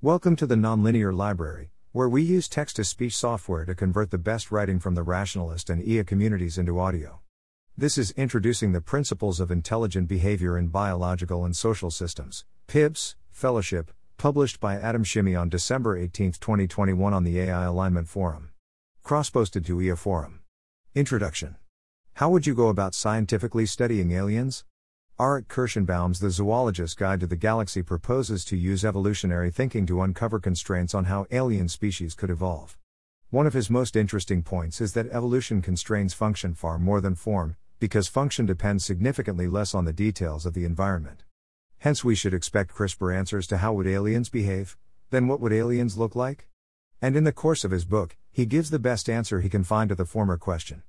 Welcome to the Nonlinear Library, where we use text to speech software to convert the best writing from the rationalist and EA communities into audio. This is Introducing the Principles of Intelligent Behavior in Biological and Social Systems, PIBBSS, Fellowship, published by Adam Shimi on December 18, 2021 on the AI Alignment Forum. Cross posted to EA Forum. Introduction How would you go about scientifically studying aliens? Arik Kershenbaum's The Zoologist's Guide to the Galaxy proposes to use evolutionary thinking to uncover constraints on how alien species could evolve. One of his most interesting points is that evolution constrains function far more than form, because function depends significantly less on the details of the environment. Hence, we should expect crisper answers to how would aliens behave, then what would aliens look like? And in the course of his book, he gives the best answer he can find to the former question.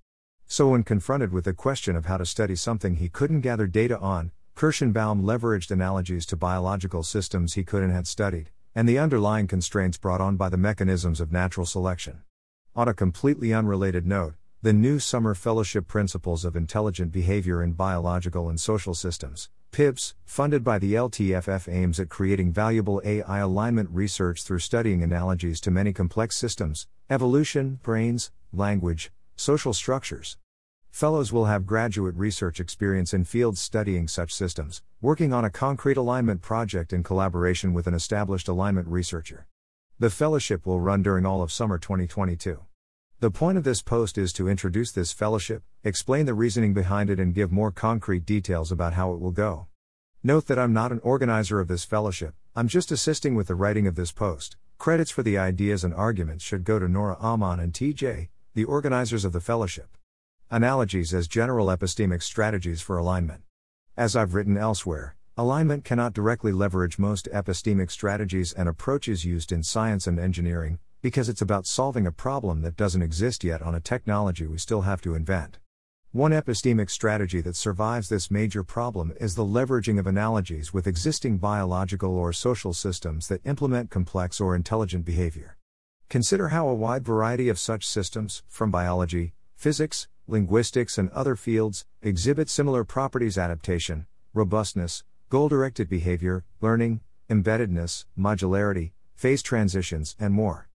So, when confronted with the question of how to study something he couldn't gather data on, Kershenbaum leveraged analogies to biological systems he couldn't had studied, and the underlying constraints brought on by the mechanisms of natural selection. On a completely unrelated note, the new Summer Fellowship Principles of Intelligent Behavior in Biological and Social Systems, PIBBSS, funded by the LTFF, aims at creating valuable AI alignment research through studying analogies to many complex systems evolution, brains, language, social structures. Fellows will have graduate research experience in fields studying such systems, working on a concrete alignment project in collaboration with an established alignment researcher. The fellowship will run during all of summer 2022. The point of this post is to introduce this fellowship, explain the reasoning behind it, and give more concrete details about how it will go. Note that I'm not an organizer of this fellowship, I'm just assisting with the writing of this post. Credits for the ideas and arguments should go to Nora Ammann and TJ, the organizers of the fellowship. Analogies as general epistemic strategies for alignment. As I've written elsewhere, alignment cannot directly leverage most epistemic strategies and approaches used in science and engineering, because it's about solving a problem that doesn't exist yet on a technology we still have to invent. One epistemic strategy that survives this major problem is the leveraging of analogies with existing biological or social systems that implement complex or intelligent behavior. Consider how a wide variety of such systems, from biology, physics, linguistics, and other fields, exhibit similar properties adaptation, robustness, goal directed behavior, learning, embeddedness, modularity, phase transitions, and more.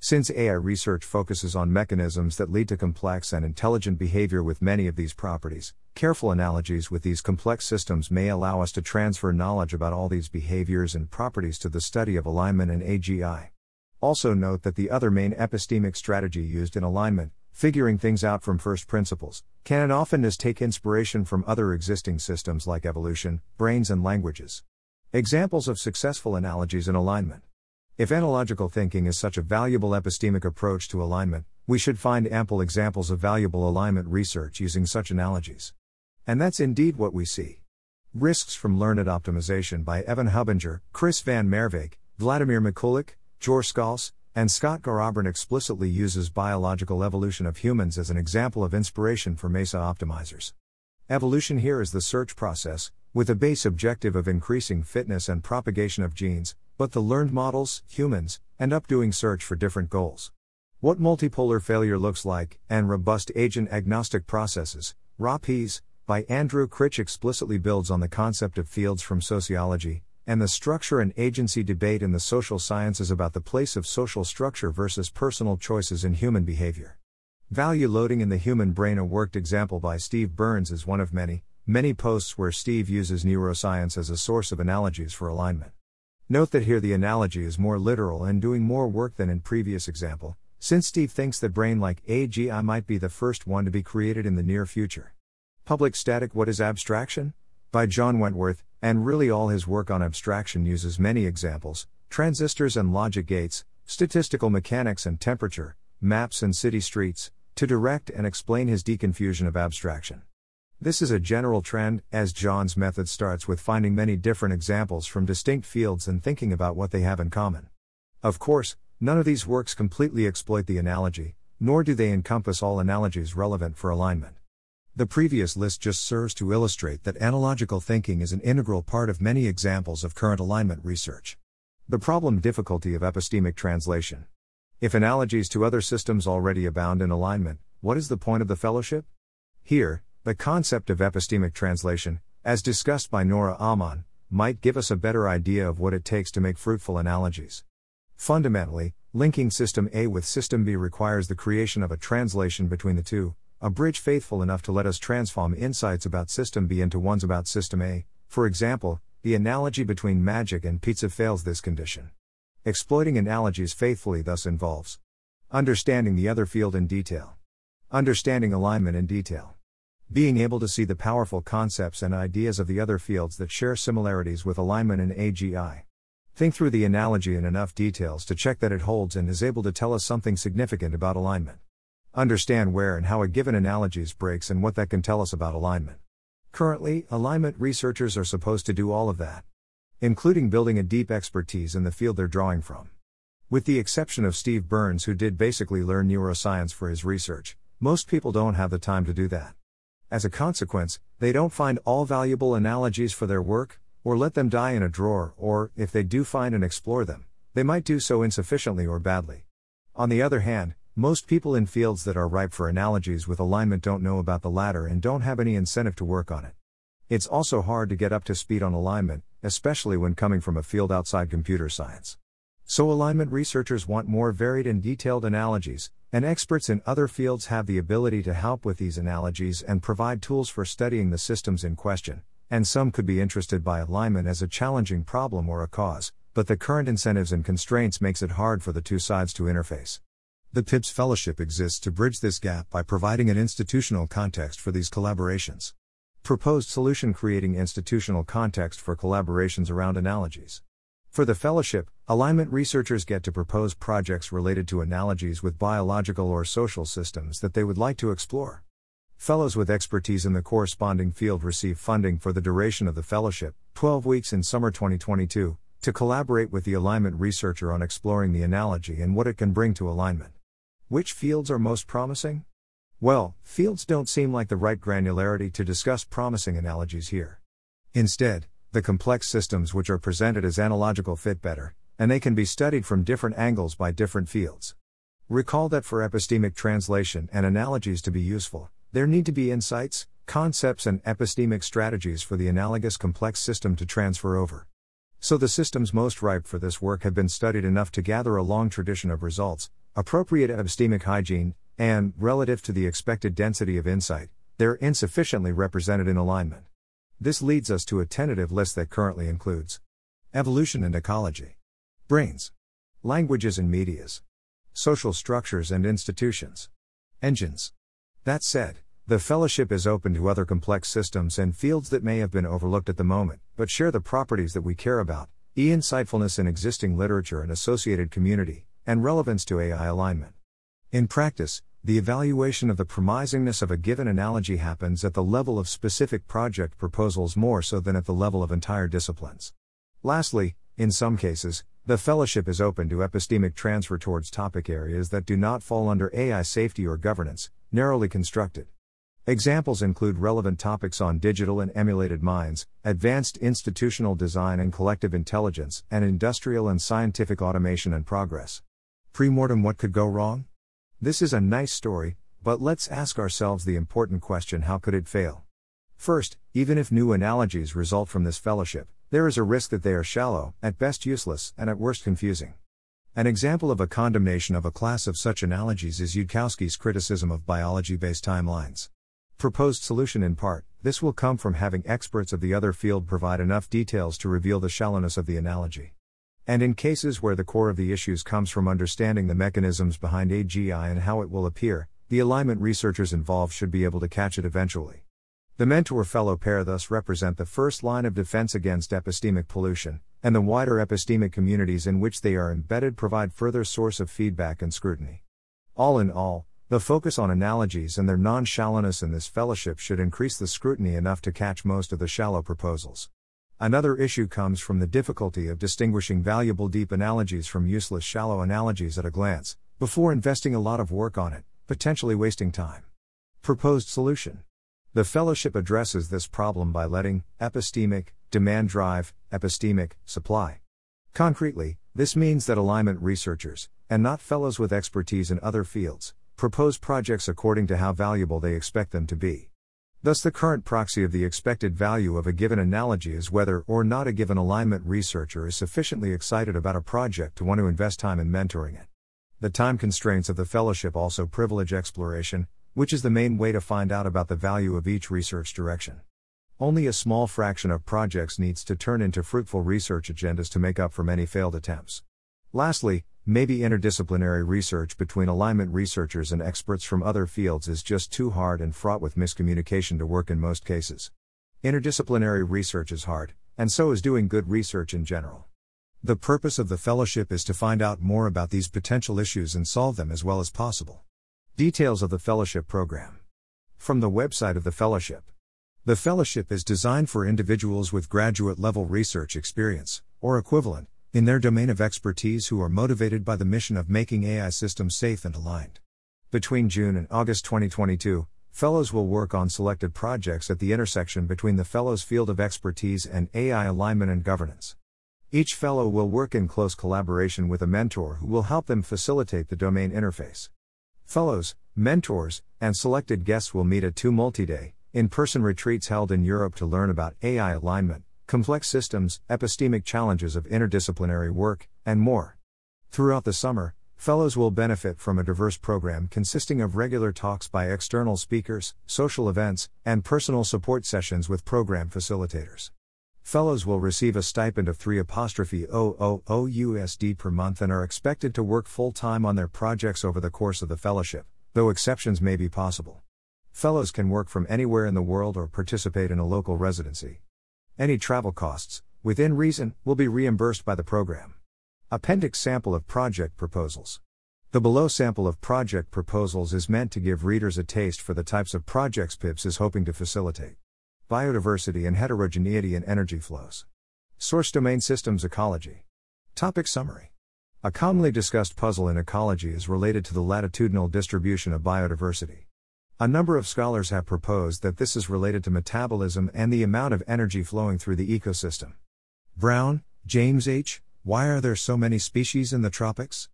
Since AI research focuses on mechanisms that lead to complex and intelligent behavior with many of these properties, careful analogies with these complex systems may allow us to transfer knowledge about all these behaviors and properties to the study of alignment and AGI. Also, note that the other main epistemic strategy used in alignment, figuring things out from first principles, can and often take inspiration from other existing systems like evolution, brains, and languages. Examples of successful analogies in alignment. If analogical thinking is such a valuable epistemic approach to alignment, we should find ample examples of valuable alignment research using such analogies. And that's indeed what we see. Risks from Learned Optimization by Evan Hubinger, Chris Van Merwijk, Vladimir Mikulik, Joar Skalse, and Scott Garrabrant explicitly uses biological evolution of humans as an example of inspiration for MESA optimizers. Evolution here is the search process, with a base objective of increasing fitness and propagation of genes, but the learned models, humans, end up doing search for different goals. What multipolar failure looks like, and robust agent agnostic processes, RAPs, by Andrew Critch explicitly builds on the concept of fields from sociology, and the structure and agency debate in the social sciences about the place of social structure versus personal choices in human behavior. Value loading in the human brain, a worked example by Steve Byrnes, is one of many, many posts where Steve uses neuroscience as a source of analogies for alignment. Note that here the analogy is more literal and doing more work than in previous example, since Steve thinks that brain like AGI might be the first one to be created in the near future. Public static What is abstraction? By John Wentworth, and really all his work on abstraction uses many examples transistors and logic gates, statistical mechanics and temperature, maps and city streets, to direct and explain his deconfusion of abstraction. This is a general trend, as John's method starts with finding many different examples from distinct fields and thinking about what they have in common. Of course, none of these works completely exploit the analogy, nor do they encompass all analogies relevant for alignment. The previous list just serves to illustrate that analogical thinking is an integral part of many examples of current alignment research. The problem difficulty of epistemic translation. If analogies to other systems already abound in alignment, what is the point of the fellowship? Here, the concept of epistemic translation, as discussed by Nora Ammann, might give us a better idea of what it takes to make fruitful analogies. Fundamentally, linking System A with System B requires the creation of a translation between the two, a bridge faithful enough to let us transform insights about System B into ones about System A. For example, the analogy between magic and pizza fails this condition. Exploiting analogies faithfully thus involves understanding the other field in detail, understanding alignment in detail, being able to see the powerful concepts and ideas of the other fields that share similarities with alignment in AGI. Think through the analogy in enough details to check that it holds and is able to tell us something significant about alignment. Understand where and how a given analogy breaks and what that can tell us about alignment. Currently, alignment researchers are supposed to do all of that, including building a deep expertise in the field they're drawing from. With the exception of Steve Byrnes, who did basically learn neuroscience for his research, most people don't have the time to do that. As a consequence, they don't find all valuable analogies for their work, or let them die in a drawer, or, if they do find and explore them, they might do so insufficiently or badly. On the other hand, most people in fields that are ripe for analogies with alignment don't know about the latter and don't have any incentive to work on it. It's also hard to get up to speed on alignment, especially when coming from a field outside computer science. So, alignment researchers want more varied and detailed analogies, and experts in other fields have the ability to help with these analogies and provide tools for studying the systems in question. And some could be interested by alignment as a challenging problem or a cause, but the current incentives and constraints makes it hard for the two sides to interface. The PIBBSS Fellowship exists to bridge this gap by providing an institutional context for these collaborations. Proposed solution creating institutional context for collaborations around analogies. For the fellowship, alignment researchers get to propose projects related to analogies with biological or social systems that they would like to explore. Fellows with expertise in the corresponding field receive funding for the duration of the fellowship, 12 weeks in summer 2022, to collaborate with the alignment researcher on exploring the analogy and what it can bring to alignment. Which fields are most promising? Well, fields don't seem like the right granularity to discuss promising analogies here. Instead, the complex systems which are presented as analogical fit better, and they can be studied from different angles by different fields. Recall that for epistemic translation and analogies to be useful, there need to be insights, concepts, and epistemic strategies for the analogous complex system to transfer over. So the systems most ripe for this work have been studied enough to gather a long tradition of results, appropriate epistemic hygiene, and, relative to the expected density of insight, they're insufficiently represented in alignment. This leads us to a tentative list that currently includes evolution and ecology, brains, languages and medias, social structures and institutions, engines. That said, the fellowship is open to other complex systems and fields that may have been overlooked at the moment, but share the properties that we care about e insightfulness in existing literature and associated community, and relevance to AI alignment. In practice, the evaluation of the promisingness of a given analogy happens at the level of specific project proposals more so than at the level of entire disciplines. Lastly, in some cases, the fellowship is open to epistemic transfer towards topic areas that do not fall under AI safety or governance, narrowly constructed. Examples include relevant topics on digital and emulated minds, advanced institutional design and collective intelligence, and industrial and scientific automation and progress. Premortem What could go wrong? This is a nice story, but let's ask ourselves the important question how could it fail? First, even if new analogies result from this fellowship, there is a risk that they are shallow, at best useless, and at worst confusing. An example of a condemnation of a class of such analogies is Yudkowsky's criticism of biology based timelines. Proposed solution in part, this will come from having experts of the other field provide enough details to reveal the shallowness of the analogy. And in cases where the core of the issues comes from understanding the mechanisms behind AGI and how it will appear, the alignment researchers involved should be able to catch it eventually. The mentor fellow pair thus represent the first line of defense against epistemic pollution, and the wider epistemic communities in which they are embedded provide further source of feedback and scrutiny. All in all, the focus on analogies and their non shallowness in this fellowship should increase the scrutiny enough to catch most of the shallow proposals. Another issue comes from the difficulty of distinguishing valuable deep analogies from useless shallow analogies at a glance, before investing a lot of work on it, potentially wasting time. Proposed solution The Fellowship addresses this problem by letting epistemic, demand drive, epistemic, supply. Concretely, this means that alignment researchers, and not fellows with expertise in other fields, propose projects according to how valuable they expect them to be. Thus, the current proxy of the expected value of a given analogy is whether or not a given alignment researcher is sufficiently excited about a project to want to invest time in mentoring it. The time constraints of the fellowship also privilege exploration, which is the main way to find out about the value of each research direction. Only a small fraction of projects needs to turn into fruitful research agendas to make up for many failed attempts. Lastly, maybe interdisciplinary research between alignment researchers and experts from other fields is just too hard and fraught with miscommunication to work in most cases. Interdisciplinary research is hard, and so is doing good research in general. The purpose of the fellowship is to find out more about these potential issues and solve them as well as possible. Details of the fellowship program. From the website of the fellowship. The fellowship is designed for individuals with graduate level research experience, or equivalent, in their domain of expertise who are motivated by the mission of making AI systems safe and aligned. Between June and August 2022, fellows will work on selected projects at the intersection between the fellow's field of expertise and AI alignment and governance. Each fellow will work in close collaboration with a mentor who will help them facilitate the domain interface. Fellows, mentors, and selected guests will meet at two multi day, in person retreats held in Europe to learn about AI alignment, complex systems, epistemic challenges of interdisciplinary work, and more. Throughout the summer, fellows will benefit from a diverse program consisting of regular talks by external speakers, social events, and personal support sessions with program facilitators. Fellows will receive a stipend of 3 apostrophe USD per month and are expected to work full time on their projects over the course of the fellowship, though exceptions may be possible. Fellows can work from anywhere in the world or participate in a local residency. Any travel costs, within reason, will be reimbursed by the program. Appendix sample of project proposals. The below sample of project proposals is meant to give readers a taste for the types of projects PIBBSS is hoping to facilitate. Biodiversity and heterogeneity in energy flows. Source domain systems ecology. Topic summary. A commonly discussed puzzle in ecology is related to the latitudinal distribution of biodiversity. A number of scholars have proposed that this is related to metabolism and the amount of energy flowing through the ecosystem. Brown, James H., Why are there so many species in the tropics?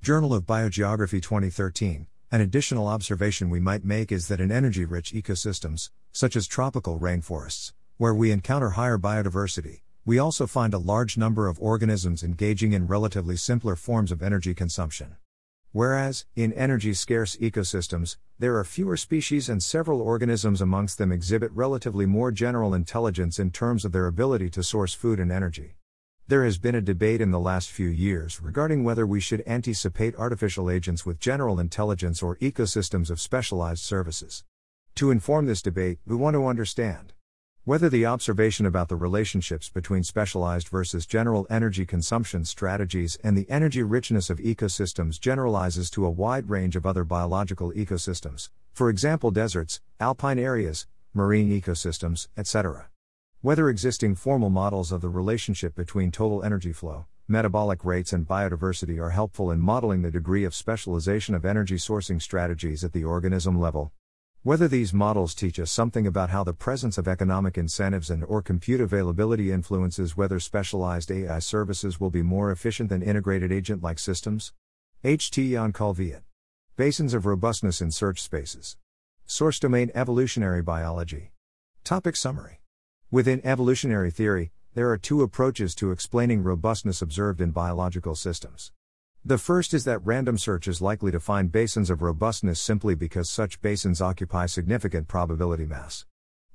Journal of Biogeography 2013. An additional observation we might make is that in energy rich ecosystems, such as tropical rainforests, where we encounter higher biodiversity, we also find a large number of organisms engaging in relatively simpler forms of energy consumption. Whereas, in energy scarce ecosystems, there are fewer species and several organisms amongst them exhibit relatively more general intelligence in terms of their ability to source food and energy. There has been a debate in the last few years regarding whether we should anticipate artificial agents with general intelligence or ecosystems of specialized services. To inform this debate, we want to understand whether the observation about the relationships between specialized versus general energy consumption strategies and the energy richness of ecosystems generalizes to a wide range of other biological ecosystems, for example, deserts, alpine areas, marine ecosystems, etc. Whether existing formal models of the relationship between total energy flow, metabolic rates, and biodiversity are helpful in modeling the degree of specialization of energy sourcing strategies at the organism level, whether these models teach us something about how the presence of economic incentives and or compute availability influences whether specialized AI services will be more efficient than integrated agent-like systems. H. T. Jan Kulveit. Basins of robustness in search spaces. Source domain evolutionary biology. Topic summary. Within evolutionary theory, there are two approaches to explaining robustness observed in biological systems. The first is that random search is likely to find basins of robustness simply because such basins occupy significant probability mass.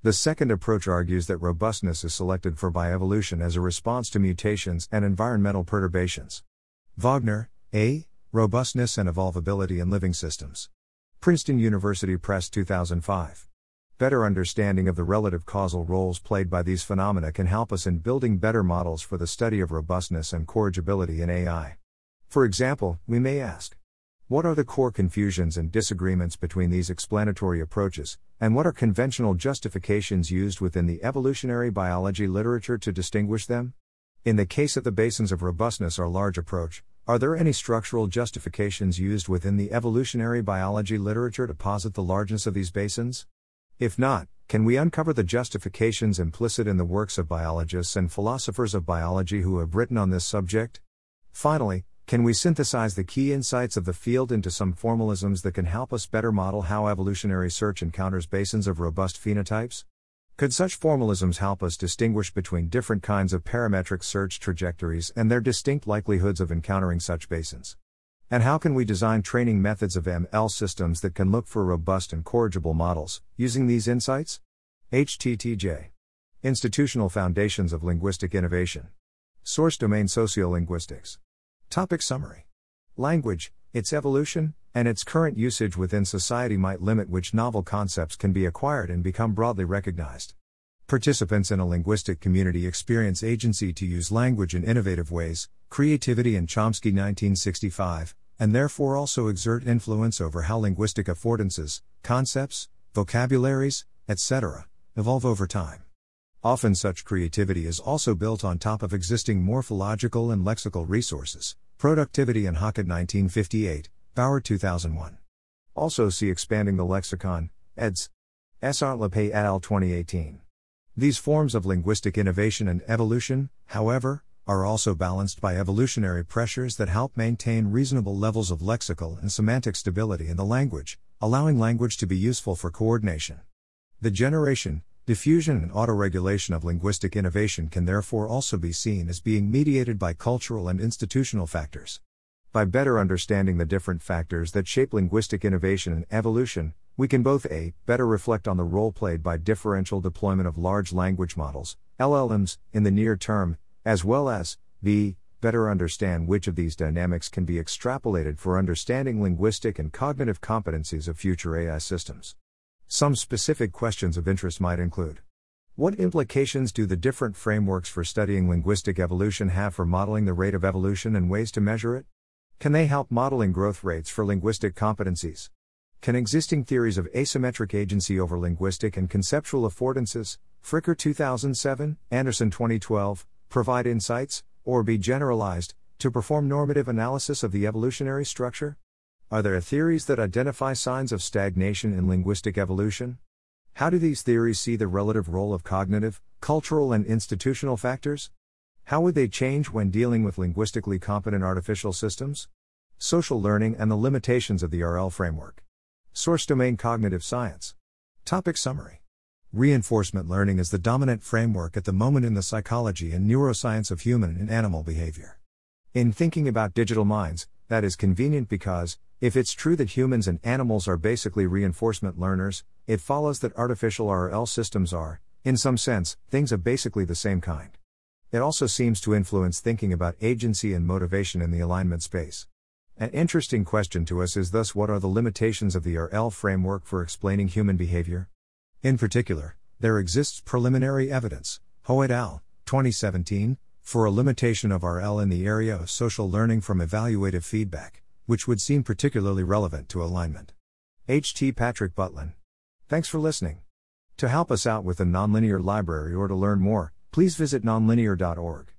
The second approach argues that robustness is selected for by evolution as a response to mutations and environmental perturbations. Wagner, A. Robustness and Evolvability in Living Systems. Princeton University Press 2005. Better understanding of the relative causal roles played by these phenomena can help us in building better models for the study of robustness and corrigibility in AI. For example, we may ask What are the core confusions and disagreements between these explanatory approaches, and what are conventional justifications used within the evolutionary biology literature to distinguish them? In the case of the basins of robustness or large approach, are there any structural justifications used within the evolutionary biology literature to posit the largeness of these basins? If not, can we uncover the justifications implicit in the works of biologists and philosophers of biology who have written on this subject? Finally, Can we synthesize the key insights of the field into some formalisms that can help us better model how evolutionary search encounters basins of robust phenotypes? Could such formalisms help us distinguish between different kinds of parametric search trajectories and their distinct likelihoods of encountering such basins? And how can we design training methods of ML systems that can look for robust and corrigible models, using these insights? HTTJ. Institutional Foundations of Linguistic Innovation. Source Domain Sociolinguistics. Topic Summary Language, its evolution, and its current usage within society might limit which novel concepts can be acquired and become broadly recognized. Participants in a linguistic community experience agency to use language in innovative ways, creativity and Chomsky 1965, and therefore also exert influence over how linguistic affordances, concepts, vocabularies, etc., evolve over time. Often such creativity is also built on top of existing morphological and lexical resources. Productivity and Hockett 1958, Bauer 2001. Also see Expanding the Lexicon, eds. S. Arndt-Lappe et al. 2018. These forms of linguistic innovation and evolution, however, are also balanced by evolutionary pressures that help maintain reasonable levels of lexical and semantic stability in the language, allowing language to be useful for coordination. The generation, Diffusion and autoregulation of linguistic innovation can therefore also be seen as being mediated by cultural and institutional factors. By better understanding the different factors that shape linguistic innovation and evolution, we can both a. better reflect on the role played by differential deployment of large language models, LLMs, in the near term, as well as b. better understand which of these dynamics can be extrapolated for understanding linguistic and cognitive competencies of future AI systems. Some specific questions of interest might include What implications do the different frameworks for studying linguistic evolution have for modeling the rate of evolution and ways to measure it? Can they help modeling growth rates for linguistic competencies? Can existing theories of asymmetric agency over linguistic and conceptual affordances, Fricker 2007, Anderson 2012, provide insights, or be generalized, to perform normative analysis of the evolutionary structure? Are there theories that identify signs of stagnation in linguistic evolution? How do these theories see the relative role of cognitive, cultural, and institutional factors? How would they change when dealing with linguistically competent artificial systems? Social learning and the limitations of the RL framework. Source domain cognitive science. Topic summary. Reinforcement learning is the dominant framework at the moment in the psychology and neuroscience of human and animal behavior. In thinking about digital minds, that is convenient because, if it's true that humans and animals are basically reinforcement learners, it follows that artificial RL systems are, in some sense, things of basically the same kind. It also seems to influence thinking about agency and motivation in the alignment space. An interesting question to us is thus what are the limitations of the RL framework for explaining human behavior? In particular, there exists preliminary evidence, Ho et al., 2017, for a limitation of RL in the area of social learning from evaluative feedback which would seem particularly relevant to alignment. H.T. Patrick Butlin. Thanks for listening. To help us out with the Nonlinear Library or to learn more, please visit nonlinear.org.